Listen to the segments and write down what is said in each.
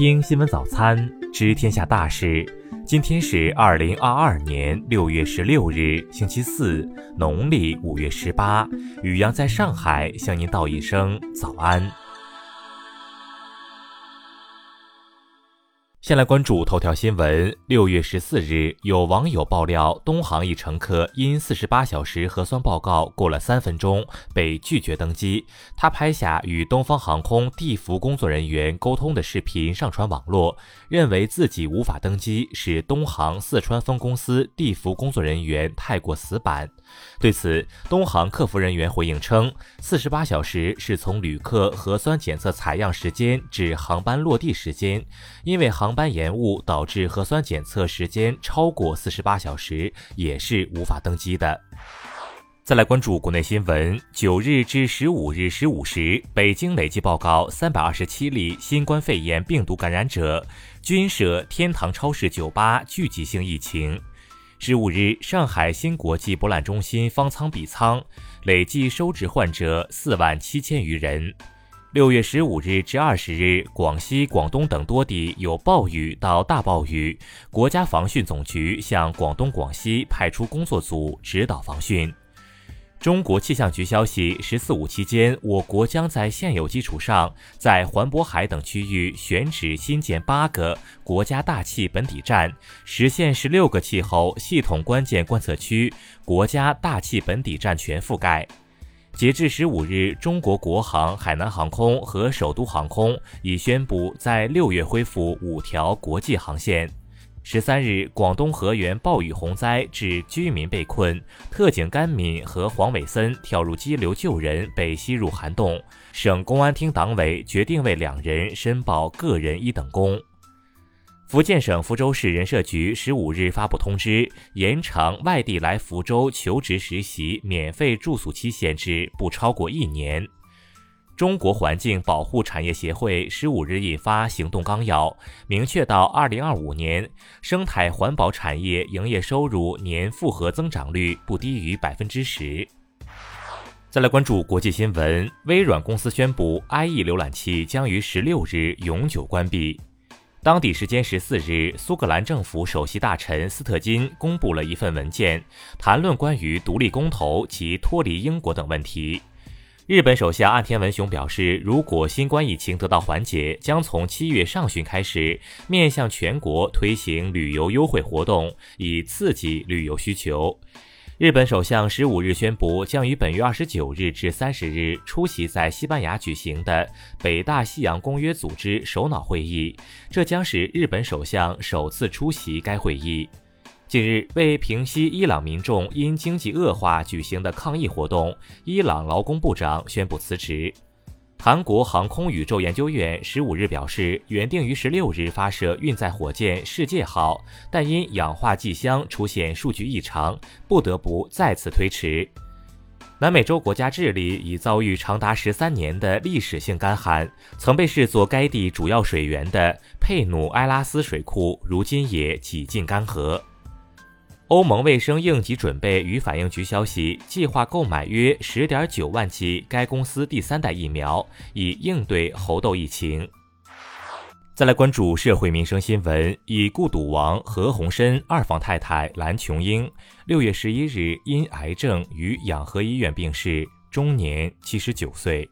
听新闻早餐，知天下大事。今天是二零二二年六月十六日，星期四，农历五月十八。雨阳在上海向您道一声早安。先来关注头条新闻。六月十四日，有网友爆料，东航一乘客因四十八小时核酸报告过了三分钟，被拒绝登机。他拍下与东方航空地服工作人员沟通的视频上传网络，认为自己无法登机是东航四川分公司地服工作人员太过死板。对此，东航客服人员回应称，四十八小时是从旅客核酸检测采样时间至航班落地时间，因为航班班延误导致核酸检测时间超过四十八小时，也是无法登机的。再来关注国内新闻，九日至十五日十五时，北京累计报告三百二十七例新冠肺炎病毒感染者，均涉天堂超市酒吧聚集性疫情。十五日，上海新国际博览中心方舱比舱累计收治患者四万七千余人。六月十五日至二十日，广西、广东等多地有暴雨到大暴雨，国家防汛总局向广东、广西派出工作组指导防汛。中国气象局消息，“十四五”期间，我国将在现有基础上，在环渤海等区域选址新建八个国家大气本底站，实现十六个气候系统关键观测区国家大气本底站全覆盖。截至十五日，中国国航、海南航空和首都航空已宣布在六月恢复五条国际航线。十三日，广东河源暴雨洪灾致居民被困，特警甘敏和黄伟森跳入激流救人，被吸入涵洞。省公安厅党委决定为两人申报个人一等功。福建省福州市人社局十五日发布通知，延长外地来福州求职实习免费住宿期限至不超过一年。中国环境保护产业协会十五日印发行动纲要，明确到二零二五年，生态环保产业营业收入年复合增长率不低于百分之十。再来关注国际新闻，微软公司宣布，IE 浏览器将于十六日永久关闭。当地时间十四日，苏格兰政府首席大臣斯特金公布了一份文件，谈论关于独立公投及脱离英国等问题。日本首相岸田文雄表示，如果新冠疫情得到缓解，将从七月上旬开始面向全国推行旅游优惠活动，以刺激旅游需求。日本首相十五日宣布，将于本月二十九日至三十日出席在西班牙举行的北大西洋公约组织首脑会议，这将是日本首相首次出席该会议。近日，为平息伊朗民众因经济恶化举行的抗议活动，伊朗劳工部长宣布辞职。韩国航空宇宙研究院十五日表示，原定于十六日发射运载火箭“世界号”，但因氧化剂箱出现数据异常，不得不再次推迟。南美洲国家智利已遭遇长达十三年的历史性干旱，曾被视作该地主要水源的佩努埃拉斯水库，如今也几近干涸。欧盟卫生应急准备与反应局消息，计划购买约十点九万剂该公司第三代疫苗，以应对猴痘疫情。再来关注社会民生新闻，已故赌王何鸿燊二房太太蓝琼英，六月十一日因癌症于养和医院病逝，终年七十九岁。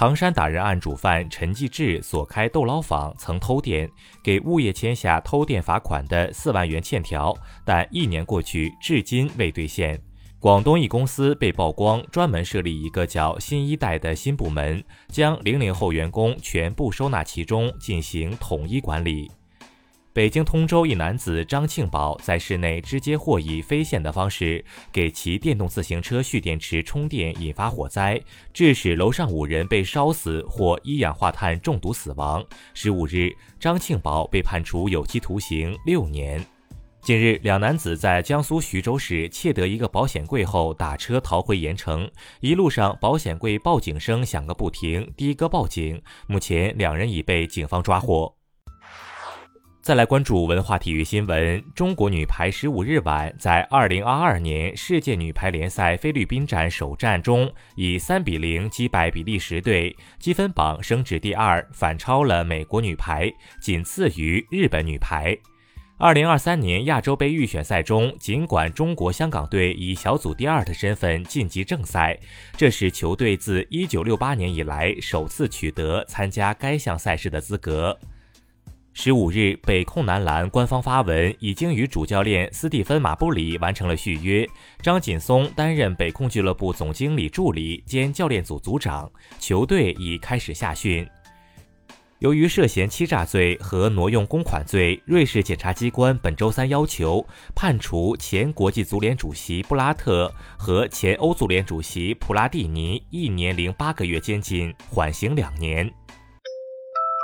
唐山打人案主犯陈继志所开豆捞坊曾偷电，给物业签下偷电罚款的四万元欠条，但一年过去，至今未兑现。广东一公司被曝光专门设立一个叫“新一代”的新部门，将零零后员工全部收纳其中，进行统一管理。北京通州一男子张庆宝在室内直接或以飞线的方式给其电动自行车蓄电池充电，引发火灾，致使楼上五人被烧死或一氧化碳中毒死亡。十五日，张庆宝被判处有期徒刑六年。近日，两男子在江苏徐州市窃得一个保险柜后，打车逃回盐城，一路上保险柜报警声响个不停，的哥报警。目前，两人已被警方抓获。再来关注文化体育新闻。中国女排十五日晚在二零二二年世界女排联赛菲律宾站首战中，以三比零击败比利时队，积分榜升至第二，反超了美国女排，仅次于日本女排。二零二三年亚洲杯预选赛中，尽管中国香港队以小组第二的身份晋级正赛，这是球队自一九六八年以来首次取得参加该项赛事的资格。十五日，北控男篮官方发文，已经与主教练斯蒂芬·马布里完成了续约，张锦松担任北控俱乐部总经理助理兼教练组组长，球队已开始夏训。由于涉嫌欺诈罪和挪用公款罪，瑞士检察机关本周三要求判处前国际足联主席布拉特和前欧足联主席普拉蒂尼一年零八个月监禁，缓刑两年。